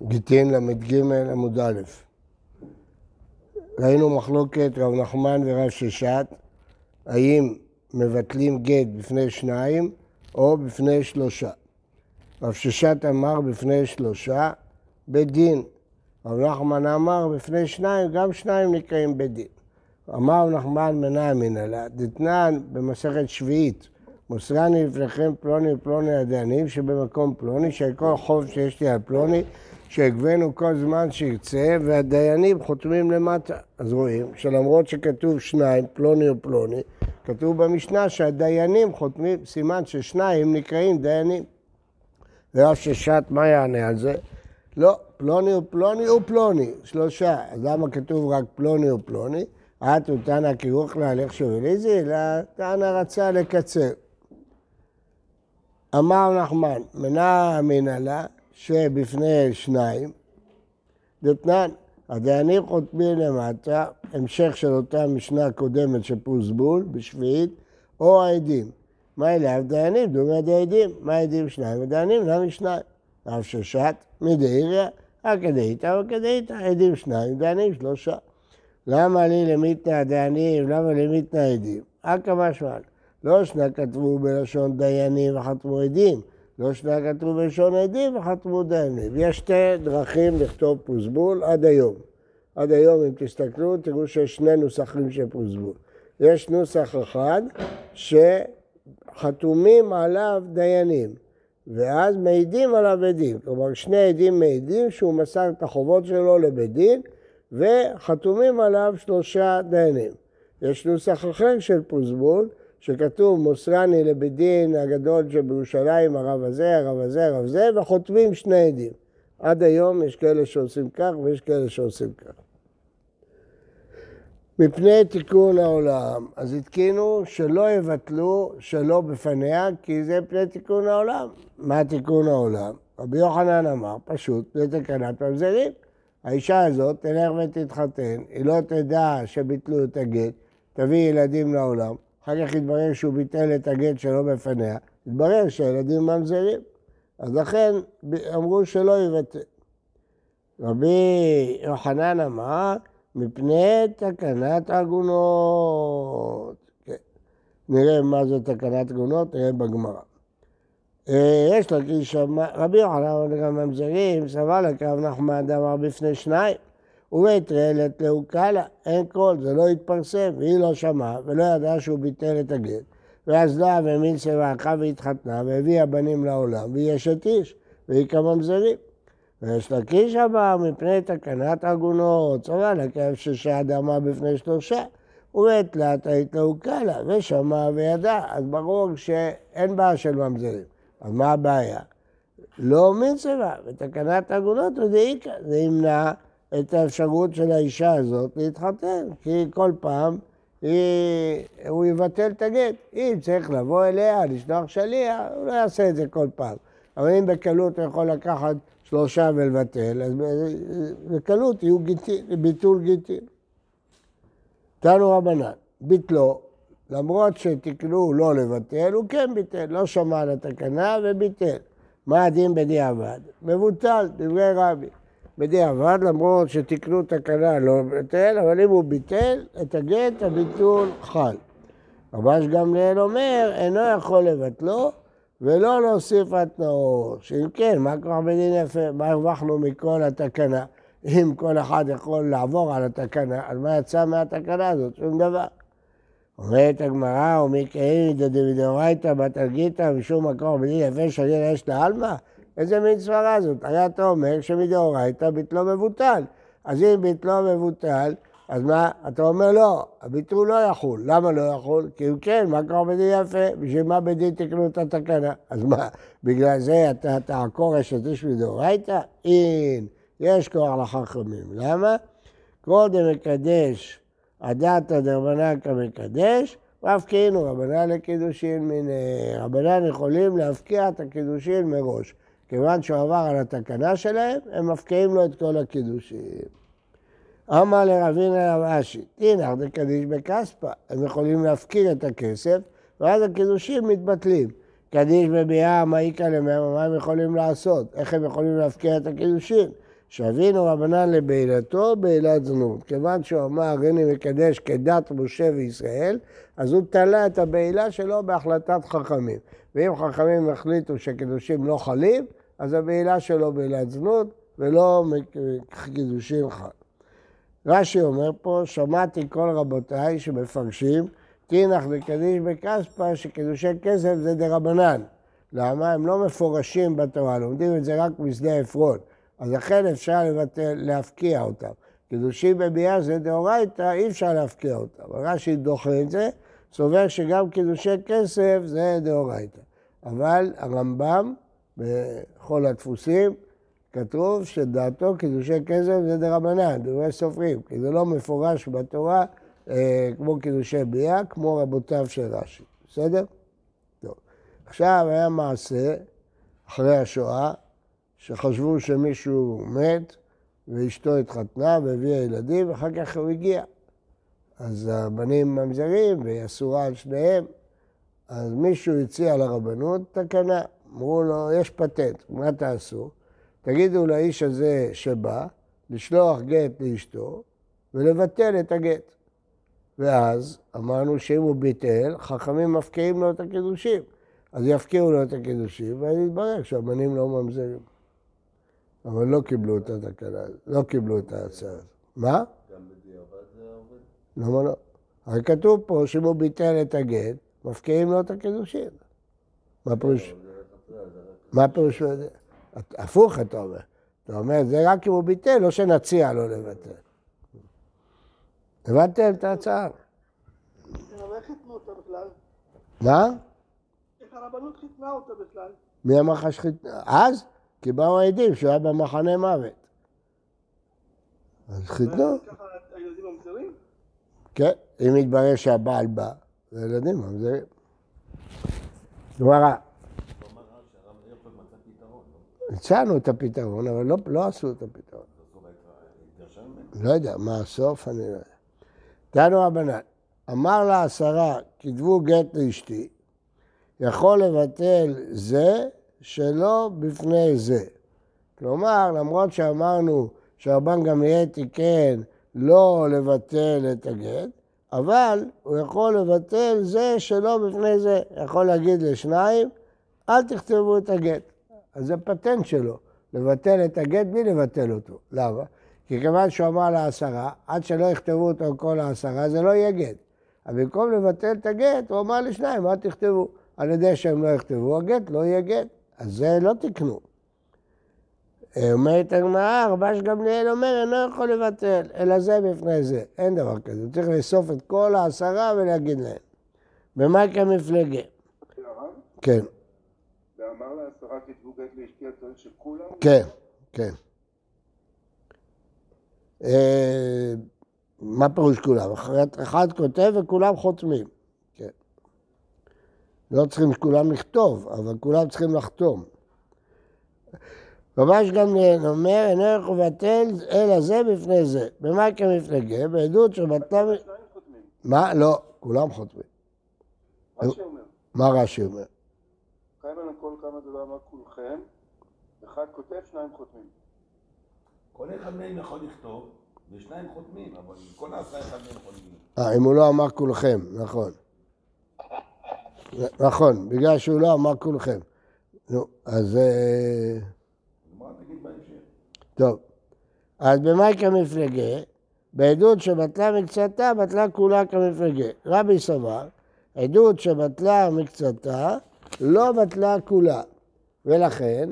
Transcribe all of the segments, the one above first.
גיטין ל"ג עמוד א'. ראינו מחלוקת רב נחמן ורב ששת, האם מבטלים גט בפני שניים או בפני שלושה. רב ששת אמר בפני שלושה, בית דין. רב נחמן אמר בפני שניים, גם שניים נקראים בית דין. אמר רב נחמן מנע מנהלה, דתנן במסכת שביעית, מוסרני לפניכם פלוני ופלוני הדיינים שבמקום פלוני, שכל חוב שיש לי על פלוני, שיגבנו כל זמן שירצה, והדיינים חותמים למטה. אז רואים שלמרות שכתוב שניים, פלוני או פלוני, כתוב במשנה שהדיינים חותמים, סימן ששניים נקראים דיינים. ורב ששת, מה יענה על זה? לא, פלוני או פלוני או פלוני, שלושה. אז למה כתוב רק פלוני או פלוני? את ותנא כירוך להלך שוביליזי, אלא תנא רצה לקצר. אמר נחמן, מנע המנהלה שבפני שניים, דתנן, הדיינים חותמים למטה, המשך של אותה משנה קודמת של פוסבול, בשביעית, או העדים. מה אלה הדיינים? דומי דעדים. מה העדים שניים? הדיינים למה שניים? רב ששת, מדעיריה, הכדאיתא וכדאיתא, עדים שניים, דיינים שלושה. למה לי למיתנא הדיינים, למה למיתנא עדים? אכא משמע, לא שנה כתבו בלשון דיינים וחתמו עדים, לא שנה כתבו בלשון עדים וחתמו דיינים. יש שתי דרכים לכתוב פוסבול עד היום. עד היום, אם תסתכלו, תראו שיש שני נוסחים של פוסבול. יש נוסח אחד שחתומים עליו דיינים, ואז מעידים עליו עדים. כלומר, שני עדים מעידים שהוא מסר את החובות שלו לבית דין, וחתומים עליו שלושה דיינים. יש נוסח אחר של פוסבול, שכתוב מוסרני לבית דין הגדול שבירושלים, הרב הזה, הרב הזה, הרב זה, וחותמים שני עדים. עד היום יש כאלה שעושים כך ויש כאלה שעושים כך. מפני תיקון העולם, אז התקינו שלא יבטלו שלא בפניה, כי זה מפני תיקון העולם. מה תיקון העולם? רבי יוחנן אמר, פשוט, זה תקנת ממזרים. האישה הזאת תלך ותתחתן, היא לא תדע שביטלו את הגט, תביא ילדים לעולם, אחר כך יתברר שהוא ביטל את הגט שלו בפניה, יתברר שהילדים ממזרים. אז לכן אמרו שלא יבטל. רבי יוחנן אמר, מפני תקנת עגונות. כן. נראה מה זה תקנת עגונות, נראה בגמרא. אה, יש לקיש, רבי יוחנן גם ממזרים, סבל לקרב נחמן דאמר בפני שניים. ובתרלת לאוקלה, אין קול, זה לא התפרסם, והיא לא שמעה ולא ידעה שהוא ביטל את הגט. ואז לא והמין סבכה והתחתנה והביאה בנים לעולם, והיא אשת איש, והיא כממזרים. ויש לקיש אמר מפני תקנת עגונות, צבא לכאב ששאדמה בפני שלושה. ובתלת היית לאוקלה, ושמע וידע, אז ברור שאין בעיה של ממזרים. אז מה הבעיה? לא מצווה, ותקנת עגונות הוא דאיקה, זה ימנע את האפשרות של האישה הזאת להתחתן, כי כל פעם היא, הוא יבטל את הגט. אם צריך לבוא אליה, לשלוח שליח, הוא לא יעשה את זה כל פעם. אבל אם בקלות הוא יכול לקחת שלושה ולבטל, אז בקלות יהיו גיטין, ביטול גיטין. תנו רבנן, ביטלו, למרות שתקנו לא לבטל, הוא כן ביטל, לא שמע על התקנה וביטל. מה הדין בדיעבד? מבוטל, דברי רבי. בדיעבד, למרות שתיקנו תקנה לא לבטל, אבל אם הוא ביטל את הגט, הביטול חל. רבש גמליאל אומר, אינו יכול לבטלו ולא להוסיף התנאות. שאם כן, מה כבר בדין יפה? מה הרווחנו מכל התקנה? אם כל אחד יכול לעבור על התקנה, אז מה יצא מהתקנה הזאת? שום דבר. אומרת הגמרא, ומי כאידא דאורייתא בתלגיתא ושום מקור בדין יפה שגר יש לעלמא? איזה מין סברה זאת? הרי אתה אומר שמדאורייתא ביטלו מבוטל. אז אם ביטלו מבוטל, אז מה? אתה אומר לא, הביטול לא יחול. למה לא יחול? כי אם כן, מה קרה בדין יפה? בשביל מה בדין תקנו את התקנה? אז מה, בגלל זה אתה תעקור אשת איש מדאורייתא? אין, יש כוח לחכמים. למה? קודם מקדש הדתא דרבנן כמקדש, והפקיענו רבנן לקידושין מיני. רבנן יכולים להפקיע את הקידושין מראש. כיוון שהוא עבר על התקנה שלהם, הם מפקיעים לו את כל הקידושים. אמר לרבינה רב אשי, תינח דקדיש בכספא, הם יכולים להפקיר את הכסף, ואז הקידושים מתבטלים. קדיש בביאה, מה איכא למהם, מה הם יכולים לעשות? איך הם יכולים להפקיע את הקידושין? שווינו רבנן לבעילתו בעילת זנות. כיוון שהוא אמר, הריני מקדש כדת משה וישראל, אז הוא תלה את הבעילה שלו בהחלטת חכמים. ואם חכמים החליטו שקידושים לא חלים, אז הבעילה שלו בעילת זנות, ולא קידושין חל. רש"י אומר פה, שמעתי כל רבותיי שמפרשים, תינח וקדיש בכספא, שקידושי כסף זה דה רבנן. למה? הם לא מפורשים בתורה, לומדים את זה רק משדה עפרון. אז לכן אפשר לבטל, להפקיע אותם. קידושין בביאה זה דאורייתא, אי אפשר להפקיע אותם. רש"י דוחה את זה, סובר שגם קידושי כסף זה דאורייתא. אבל הרמב"ם, בכל הדפוסים, כתוב שדעתו קידושי כסף זה דרבנן, דברי סופרים, כי זה לא מפורש בתורה אה, כמו קידושי ביאה, כמו רבותיו של רש"י. בסדר? טוב. עכשיו היה מעשה, אחרי השואה, שחשבו שמישהו מת, ואשתו התחתנה והביאה ילדים, ואחר כך הוא הגיע. אז הבנים ממזרים, והיא אסורה על שניהם. אז מישהו הציע לרבנות תקנה. אמרו לו, יש פטנט, מה תעשו? תגידו לאיש הזה שבא, לשלוח גט לאשתו ולבטל את הגט. ואז אמרנו שאם הוא ביטל, חכמים מפקיעים לו את הקידושים. אז יפקיעו לו את הקידושים, ואז יתברר שהבנים לא ממזרים. אבל לא קיבלו את התקנה, לא קיבלו את ההצעה הזאת. מה? גם בדיעבד זה עובד? למה לא? הרי כתוב פה שאם הוא ביטל את הגט, מפקיעים לו את הקידושים. מה פירוש? מה פירוש? הפוך אתה אומר. אתה אומר, זה רק אם הוא ביטל, לא שנציע לו לבטל. הבנתם את ההצעה? מה? איך הרבנות חיתנה אותה בכלל? מי אמר לך שחיתנה? אז? כי באו העדים שהוא היה במחנה מוות. אז חיתנו. הילדים ממזרים? כן, אם יתברר שהבעל בא, זה ילדים ממזרים. גמרא. הצענו את הפתרון, אבל לא, לא עשו את הפתרון. לא יודע, מה הסוף? אני לא יודע. תנו רבנן, אמר לה עשרה, כתבו גט לאשתי, יכול לבטל זה שלא בפני זה. כלומר, למרות שאמרנו שרבן גמליאל תיקן לא לבטל את הגט, אבל הוא יכול לבטל זה שלא בפני זה. יכול להגיד לשניים, אל תכתבו את הגט. אז זה פטנט שלו, לבטל את הגט בלי לבטל אותו. למה? כי כיוון שהוא אמר לעשרה, עד שלא יכתבו אותו כל העשרה, זה לא יהיה גט. אבל במקום לבטל את הגט, הוא אמר לשניים, אל תכתבו. על ידי שהם לא יכתבו, הגט לא יהיה גט. אז זה לא תקנו. אומרת הגמרא, רבש גמליאל אומר, אינו יכול לבטל, אלא זה בפני זה. אין דבר כזה, צריך לאסוף את כל העשרה ולהגיד להם. במה כמפלגה? כן. לעשרה כתבו גט לאשתי הצורך של כולם? כן, כן. אה, מה פירוש כולם? אחד כותב וכולם חותמים. כן. לא צריכים שכולם לכתוב, אבל כולם צריכים לחתום. ממש גם אומר, אינו יכול לבטל אלא זה בפני זה. במה כמפלגה? בעדות שבטלה... מה? לא, כולם חותמים. רש"י אומר. מה רש"י אומר? חיים על הכל כמה זה לא אמר כולכם, אחד כותב, שניים חותמים. כל אחד מהם יכול לכתוב, ושניים חותמים, אבל כל העשרה אחד מהם חותמים. אה, אם הוא לא אמר כולכם, נכון. נכון, בגלל שהוא לא אמר כולכם. נו, אז... אה? טוב. אז במאי כמפלגה, בעדות שבטלה מקצתה, בטלה כולה כמפלגה. רבי סבר, עדות שבטלה מקצתה, לא בטלה כולה. ולכן,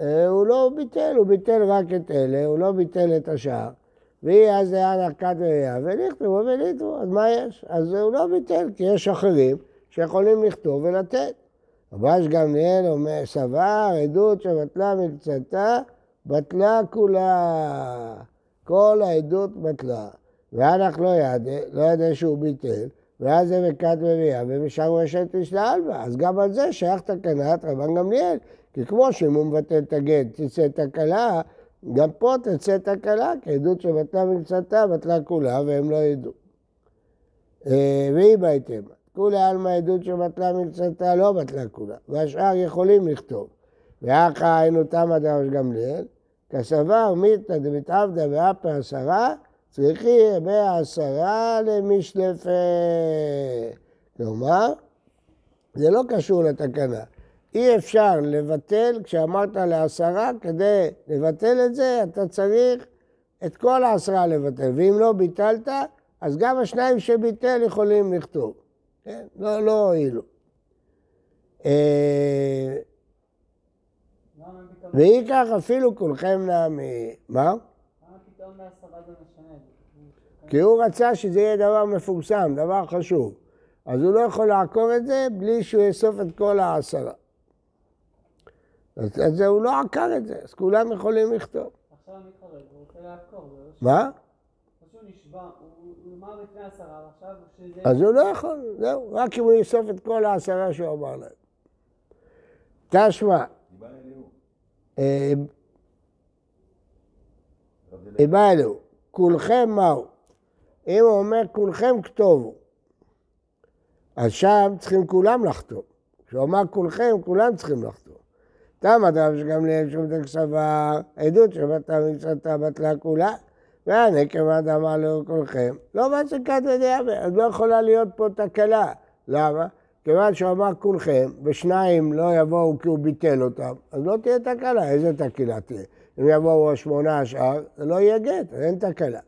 אה, הוא לא ביטל, הוא ביטל רק את אלה, הוא לא ביטל את השאר. והיא אז היה נרקת ראייה, ונכתבו וניתבו, אז מה יש? אז הוא לא ביטל, כי יש אחרים שיכולים לכתוב ולתת. רבש גמליאל אומר, סבר עדות שבטלה מקצתה, בטלה כולה. כל העדות בטלה. ואנח לא ידע, לא ידע שהוא ביטל, ואז זה מכת מביאה, ומשם אשת תשתעל בה. אז גם על זה שייך תקנת רבן גמליאל. כי כמו שאם הוא מבטל את הגט, תצא תקלה, גם פה תצא תקלה, כי עדות שבטלה מקצתה, בטלה כולה, והם לא ידעו. והיא בהתאמה. כולי עלמא עדות שבטלה מקצתה לא בטלה כולה, והשאר יכולים לכתוב. ואחא היינו תמא דרש גמליאל, כסבר מיתא דמתעבדא ואפי עשרה, צריכי ימי העשרה למשלפה. כלומר, זה לא קשור לתקנה. אי אפשר לבטל, כשאמרת לעשרה, כדי לבטל את זה, אתה צריך את כל העשרה לבטל. ואם לא ביטלת, אז גם השניים שביטל יכולים לכתוב. כן? לא, לא הועילו. אה, ואי כך אפילו כולכם נעמי... מה? כי הוא רצה שזה יהיה דבר מפורסם, דבר חשוב. אז הוא לא יכול לעקור את זה בלי שהוא יאסוף את כל העשרה. אז הוא לא עקר את זה, אז כולם יכולים לכתוב. עכשיו אני מתחרט, הוא רוצה לעקור. מה? ועכשיו שזה... אז הוא לא יכול, זהו, רק אם הוא יאסוף את כל העשרה שהוא אמר להם. תשמע, אלוהו, כולכם מהו? אם הוא אומר כולכם כתובו, אז שם צריכים כולם לחתום. כשהוא אמר כולכם, כולם צריכים לחתום. תמה דרב שגמליאל שום סבר, עדות שבתה מקצתה בטלה כולה, והנקם אמר לו כולכם, לא מצקת ודיאבה, אז לא יכולה להיות פה תקלה. למה? כיוון שהוא אמר כולכם, ושניים לא יבואו כי הוא ביטל אותם, אז לא תהיה תקלה, איזה תקלה תהיה? אם יבואו השמונה השאר, זה לא יהיה גט, אין תקלה.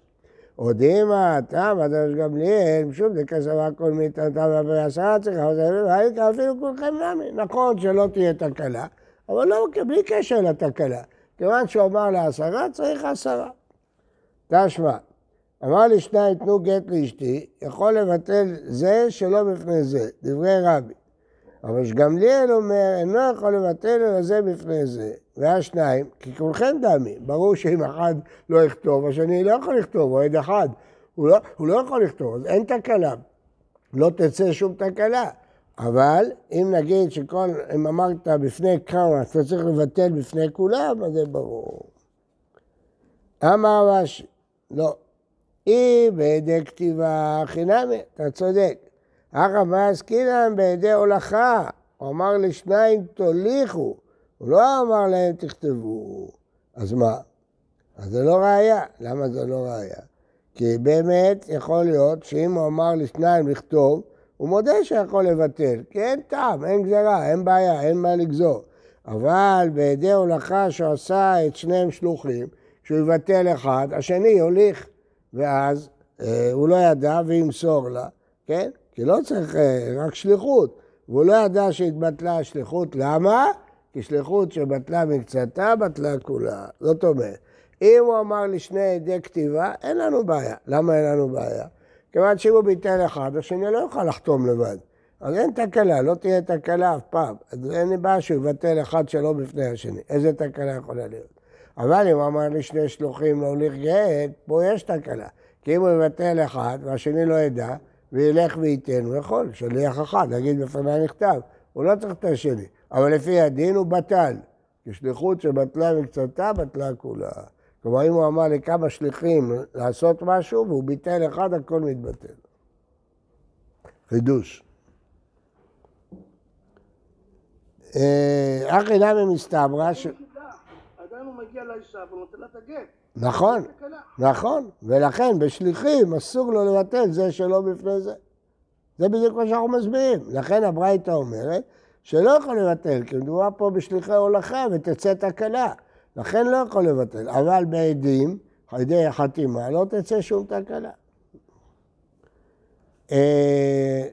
הודימה, תם, הדרש גמליאל, שוב דכסף הכל מאיתנתם ועשרה צריכה, והעיקר אפילו כולכם נמי. נכון שלא תהיה תקלה, אבל לא, בלי קשר לתקלה. כיוון שהוא אמר לעשרה, צריך עשרה. תשמע, אמר לי שניים תנו גט לאשתי, יכול לבטל זה שלא בפני זה, דברי רבי. אבל שגמליאל אומר, אינו יכול לבטל אלא זה בפני זה. והשניים, כי כולכם דמי, ברור שאם אחד לא יכתוב, השני לא יכול לכתוב, או עד אחד, הוא לא, הוא לא יכול לכתוב, אז אין תקלה. לא תצא שום תקלה. אבל אם נגיד שכל, אם אמרת בפני כמה, אתה צריך לבטל בפני כולם, אז זה ברור. אמר רש"י, לא. אם בידי כתיבה חינמי, אתה צודק. אחא מעסקינן בידי הולכה. הוא אמר לשניים תוליכו, הוא לא אמר להם תכתבו. אז מה? אז זה לא ראייה. למה זה לא ראייה? כי באמת יכול להיות שאם הוא אמר לשניים לכתוב, הוא מודה שיכול לבטל, כי אין טעם, אין גזרה, אין בעיה, אין מה לגזור. אבל בידי הולכה שהוא עשה את שניהם שלוחים, כשהוא יבטל אחד, השני יוליך, ואז אה, הוא לא ידע וימסור לה, כן? כי לא צריך אה, רק שליחות. והוא לא ידע שהתבטלה השליחות, למה? כי שליחות שבטלה מקצתה, בטלה כולה. זאת אומרת, אם הוא אמר לי שני עדי כתיבה, אין לנו בעיה. למה אין לנו בעיה? כיוון שאם הוא ביטל אחד, השני לא יוכל לחתום לבד. אז אין תקלה, לא תהיה תקלה אף פעם. אז אין לי בעיה שהוא יבטל אחד שלא בפני השני. איזה תקלה יכולה להיות? אבל אם הוא אמר לי שני שלוחים להוליך גט, פה יש תקלה. כי אם הוא יבטל אחד והשני לא ידע, וילך וייתן, הוא יכול, שליח אחד, להגיד בפניי נכתב. הוא לא צריך את השני. אבל לפי הדין הוא בטל. כשליחות שבטלה מקצתה, בטלה כולה. כלומר, אם הוא אמר לכמה שליחים לעשות משהו והוא ביטל אחד, הכל מתבטל. חידוש. אה, אחי נמי מסתברא ש... עדיין הוא מגיע לאישה ונותן לה את הגט. נכון. נכון, ולכן בשליחים אסור לו לבטל זה שלא בפני זה. זה בדיוק מה שאנחנו מסבירים. לכן הברייתא אומרת שלא יכול לבטל, כי מדובר פה בשליחי הולכה ותצא תקלה. לכן לא יכול לבטל, אבל בעדים, על ידי החתימה, לא תצא שום תקלה. אה,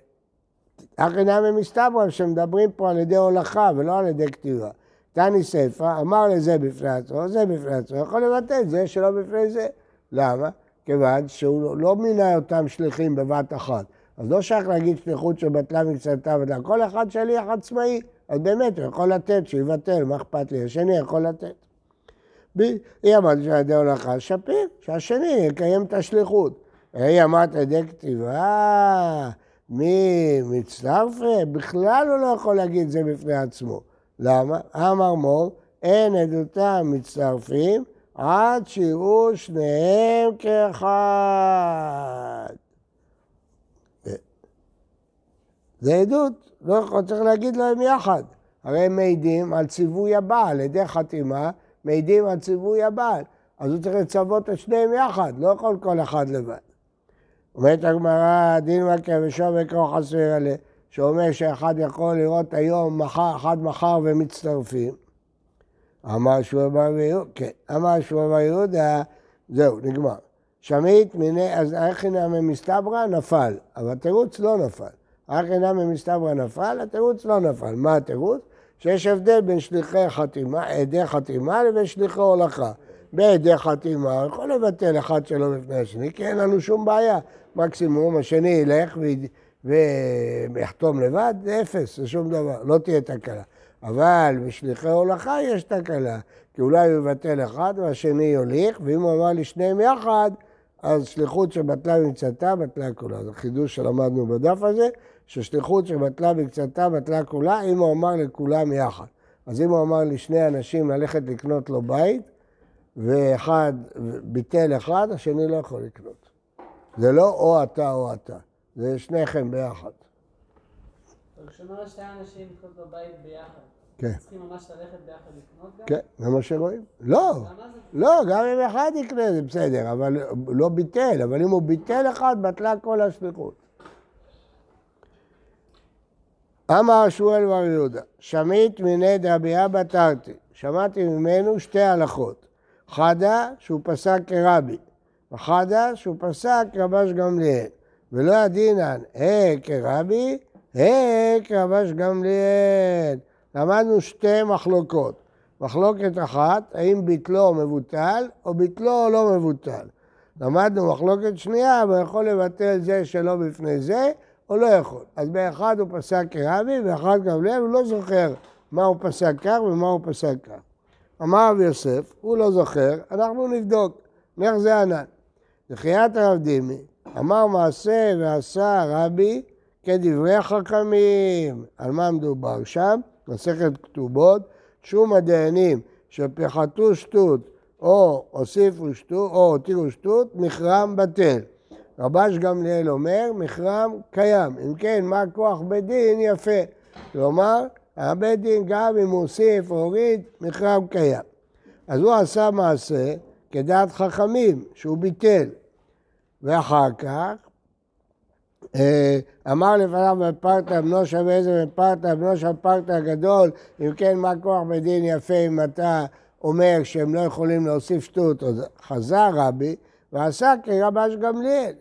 אחי נמי מסתברא שמדברים פה על ידי הולכה ולא על ידי כתיבה. תני ספר, אמר לזה בפני עצמו, זה בפני עצמו, יכול לבטל זה שלא בפני זה. למה? כיוון שהוא לא מינה אותם שליחים בבת אחת. אז לא שייך להגיד שליחות שבטלה מקצתה ודלה. כל אחד שליח עצמאי, אז באמת הוא יכול לתת, שיבטל, מה אכפת לי? השני יכול לתת. היא אמרת שעל ידי הולכה, שפיר, שהשני יקיים את השליחות. היא אמרת על ידי כתיבה, מי מצטרפה? בכלל הוא לא יכול להגיד זה בפני עצמו. למה? אמר מור, אין עדותם מצטרפים עד שיראו שניהם כאחד. זה עדות, לא יכול, צריך להגיד להם יחד. הרי הם מעידים על ציווי הבעל, על ידי חתימה מעידים על ציווי הבעל. אז הוא צריך לצוות את שניהם יחד, לא יכול כל אחד לבד. אומרת הגמרא, דין מכה ושום וקרוא חסר עליה, שאומר שאחד יכול לראות היום, מחר, אחד מחר ומצטרפים. אמר שהוא בר יהודה, כן, אמר שהוא בר יהודה, זהו, נגמר. שמית מיני, אז איך נמי מסתברא נפל, אבל התירוץ לא נפל. איך נמי מסתברא נפל, התירוץ לא נפל. מה התירוץ? שיש הבדל בין שליחי חתימה, עדי חתימה לבין שליחי הולכה. בעדי חתימה, הוא יכול לבטל אחד שלו לפני השני, כי אין לנו שום בעיה. מקסימום השני ילך ויחתום לבד, זה אפס, זה שום דבר, לא תהיה תקלה. אבל בשליחי הולכה יש תקלה, כי אולי הוא יבטל אחד והשני יוליך, ואם הוא אמר לשניהם יחד, אז שליחות שבטלה במקצתה, בטלה כולה. זה חידוש שלמדנו בדף הזה, ששליחות שבטלה במקצתה, בטלה כולה, אם הוא אמר לכולם יחד. אז אם הוא אמר לשני אנשים ללכת לקנות לו בית, ואחד ביטל אחד, השני לא יכול לקנות. זה לא או אתה או אתה, זה שניכם ביחד. כשאומר שתי אנשים לקנות בבית ביחד, כן. צריכים ממש ללכת ביחד לקנות גם? כן, זה מה שרואים. לא? לא, גם אם אחד יקנה זה בסדר, אבל לא ביטל, אבל אם הוא ביטל אחד, בטלה כל השליחות. אמר שמואל בר יהודה, שמית מיני דרבי אבא תרתי, שמעתי ממנו שתי הלכות. חדה שהוא פסק כרבי, וחדה שהוא פסק כרבש גמליאל. ולא ידינן, הא כרבי, הא כרבש גמליאל. למדנו שתי מחלוקות. מחלוקת אחת, האם ביטלו מבוטל או ביטלו לא מבוטל. למדנו מחלוקת שנייה, אבל יכול לבטל זה שלא בפני זה, או לא יכול. אז באחד הוא פסק כרבי, באחד גמליאל, הוא לא זוכר מה הוא פסק כך ומה הוא פסק כך. אמר רב יוסף, הוא לא זוכר, אנחנו נבדוק. נאיך זה ענן. זכיית הרב דימי, אמר מעשה ועשה רבי כדברי חכמים. על מה מדובר שם? מסכת כתובות, שום הדיינים שפיחתו שטות או הוסיפו שטות או הותירו שטות, מכרם בטל. רבש גמליאל אומר, מכרם קיים. אם כן, מה כוח בית דין יפה. כלומר, הבית דין גם אם הוא הוסיף או הוריד, מכרם קיים. אז הוא עשה מעשה כדעת חכמים, שהוא ביטל. ואחר כך, אה, אמר לפניו בפרטה בנו שווה איזה בפרטה בנו של פרטה גדול, אם כן מה כוח בית דין יפה אם אתה אומר שהם לא יכולים להוסיף שטות, חזר רבי ועשה כרבש גמליאל.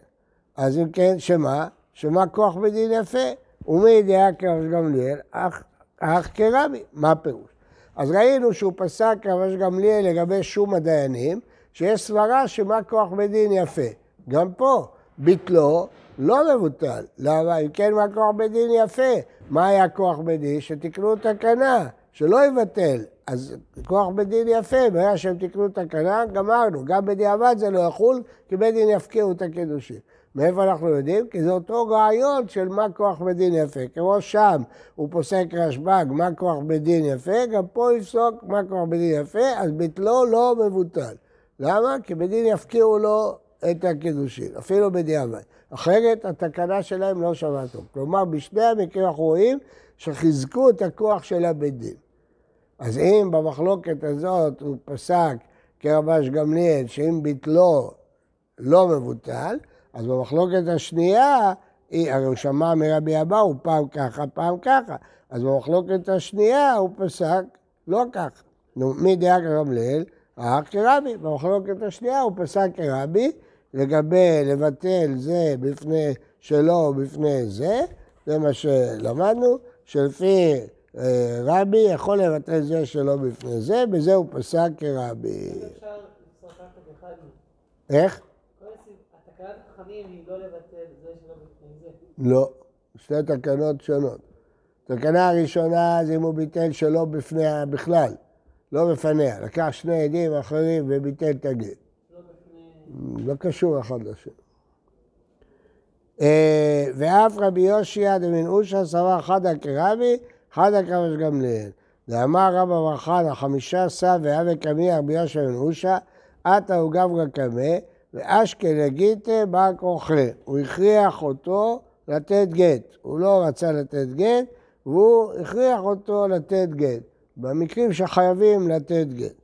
אז אם כן, שמה? שמה כוח בית דין יפה? ומי דעה כרבש גמליאל? אך, אך כרבי. מה הפירוש? אז ראינו שהוא פסק כרבש גמליאל לגבי שום הדיינים, שיש סברה שמה כוח בית דין יפה. גם פה, ביטלו לא מבוטל. למה? אם כן, מה כוח בית דין יפה? מה היה כוח בית דין? שתקנו תקנה, שלא יבטל. אז כוח בית דין יפה, ברגע שהם תקנו תקנה, גמרנו. גם בדיעבד זה לא יחול, כי בית דין יפקיעו את הקידושים. מאיפה אנחנו יודעים? כי זה אותו רעיון של מה כוח בית דין יפה. כמו שם הוא פוסק רשב"ג, מה כוח בית דין יפה, גם פה יפסוק מה כוח בית דין יפה, אז ביטלו לא מבוטל. למה? כי בית דין יפקיעו לו את הקידושין, אפילו בדיעבד. אחרת התקנה שלהם לא שווה טוב. כלומר, בשני המקרים אנחנו רואים שחיזקו את הכוח של הבית דין. אז אם במחלוקת הזאת הוא פסק כרבש גמליאל, שאם ביטלו לא מבוטל, אז במחלוקת השנייה, הרי הוא שמע מרבי אבאו פעם ככה, פעם ככה. אז במחלוקת השנייה הוא פסק לא ככה. נו, מי דעה כרמליאל? אך כרבי. במחלוקת השנייה הוא פסק כרבי, לגבי לבטל זה בפני שלו בפני זה, זה מה שלמדנו, שלפי אה, רבי יכול לבטל זה שלו בפני זה, בזה הוא פסק כרבי. איך? היא לא לבטל זה שלא בפני זה. לא, שתי תקנות שונות. תקנה הראשונה זה אם הוא ביטל שלא בפניה בכלל, לא בפניה. לקח שני עדים אחרים וביטל את הגט. לא בפני... לא קשור אחד לשני. אה, ואף רבי יושיע דמין אושה סבר חדא כרבי, חדא כרבש גמליאל. ואמר רבא בר חנא חמישה סב והווה קמי רבי יושיע בן אושה, עתה הוא גברא קמא, ואשקה לגיתא בר כוכלה. הוא הכריח אותו לתת גט. הוא לא רצה לתת גט, והוא הכריח אותו לתת גט, במקרים שחייבים לתת גט.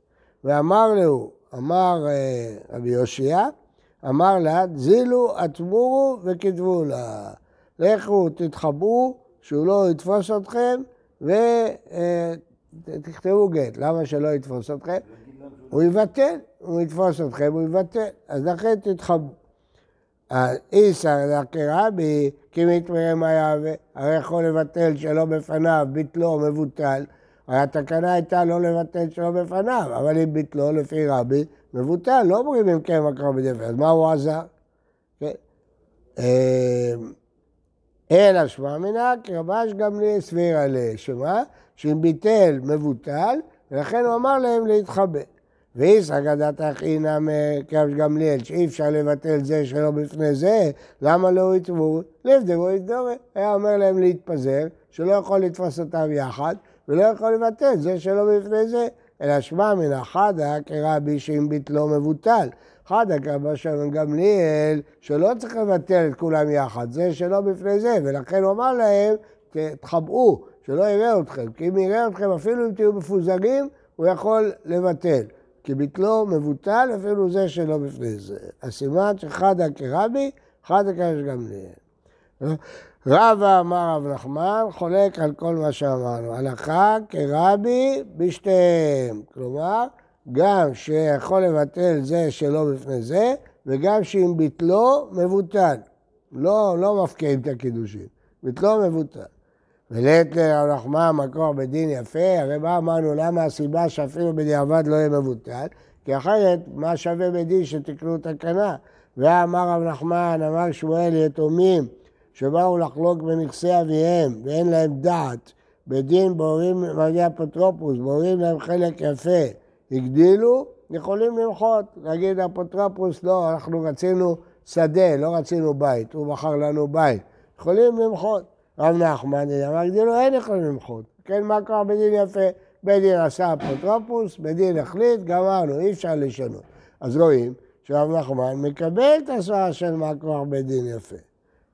ואמר לו, אמר אה, רבי יושיע, אמר לה, זילו, אטמורו וכתבו לה. לכו, תתחבאו, שהוא לא יתפוס אתכם, ותכתבו גט. למה שלא יתפוס אתכם? הוא יבטל, הוא יתפוס אתכם, הוא יבטל. אז לכן תתחבאו. איסא כרבי, כי מתמרא מה יהווה, הרי יכול לבטל שלא בפניו, ביטלו מבוטל. הרי התקנה הייתה לא לבטל שלא בפניו, אבל אם ביטלו לפי רבי, מבוטל, לא אומרים אם כן מקור בדפר, אז מה הוא עזר? כן. אלא שמע מנה, כי רבש גמליאל סבירה לשמה, שאם ביטל מבוטל, ולכן הוא אמר להם להתחבא. ואיסא גדת אחינא מקרב גמליאל, שאי אפשר לבטל זה שלא בפני זה, למה לא יתבעו? לבדרו יתדורי. היה אומר להם להתפזר, שלא יכול לתפוס אותם יחד, ולא יכול לבטל זה שלא בפני זה. אלא שמע מן החדה כרבי שאם ביטלו מבוטל. חדה כרבי שלום גמליאל, שלא צריך לבטל את כולם יחד, זה שלא בפני זה, ולכן הוא אמר להם, תחבאו, שלא יראה אתכם, כי אם יראה אתכם, אפילו אם תהיו מפוזרים, הוא יכול לבטל. כי ביטלו מבוטל אפילו זה שלא בפני זה. הסימן שחדה כרבי, חדה גמליאל. רבא אמר רב נחמן, חולק על כל מה שאמרנו. הלכה כרבי בשתיהם. כלומר, גם שיכול לבטל זה שלא בפני זה, וגם שאם ביטלו, מבוטל. לא, לא מפקיעים את הקידושים. ביטלו מבוטל. לרב נחמן מקור בדין יפה, הרי מה אמרנו, למה הסיבה שאפילו בדיעבד לא יהיה מבוטל? כי אחרת, מה שווה בדין שתקנו תקנה? ואמר רב נחמן, אמר שמואל, יתומים שבאו לחלוק בנכסי אביהם ואין להם דעת, בדין בורים מגיע אפוטרופוס, בורים להם חלק יפה, הגדילו, יכולים למחות. להגיד אפוטרופוס, לא, אנחנו רצינו שדה, לא רצינו בית, הוא מכר לנו בית. יכולים למחות. רב נחמן, אמר, הגדילו, אין יכולים למחות. כן, מה קרה בדין יפה? בית דין עשה אפוטרופוס, בית דין החליט, גמרנו, אי אפשר לשנות. אז רואים שרב נחמן מקבל את הסברה של מה קרה בית דין יפה.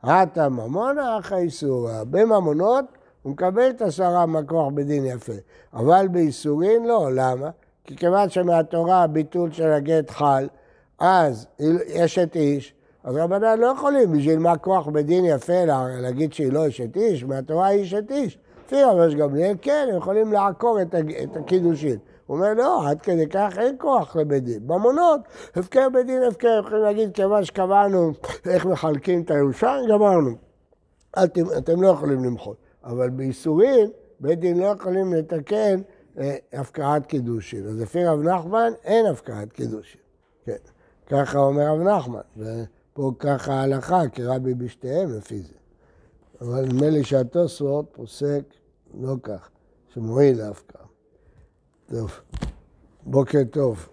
הטה ממונה אחא איסורא. בממונות הוא מקבל את הסברה מכוח בדין יפה, אבל באיסורין לא, למה? כי כיוון שמהתורה הביטול של הגט חל, אז אשת איש, אז רבנן לא יכולים בשביל מה כוח בדין יפה להגיד שהיא לא אשת איש, מהתורה היא אשת איש. לפי רבש גמליאל כן, הם יכולים לעקור את הקידושין. הוא אומר, לא, עד כדי כך אין כוח לבית דין. במונות, הפקר בית דין הפקר, יכולים להגיד, כיוון שקבענו איך מחלקים את הירושה, גמרנו. אתם, אתם לא יכולים למחות. אבל באיסורים, בית דין לא יכולים לתקן אה, הפקעת קידושין. אז לפי רב נחמן, אין הפקעת קידושין. כן, ככה אומר רב נחמן. ופה ככה ההלכה, כי רבי בשתיהם לפי זה. אבל נדמה לי שהתוספות פוסק לא כך, שמועיל להפקעה. טוב, בוקר טוב.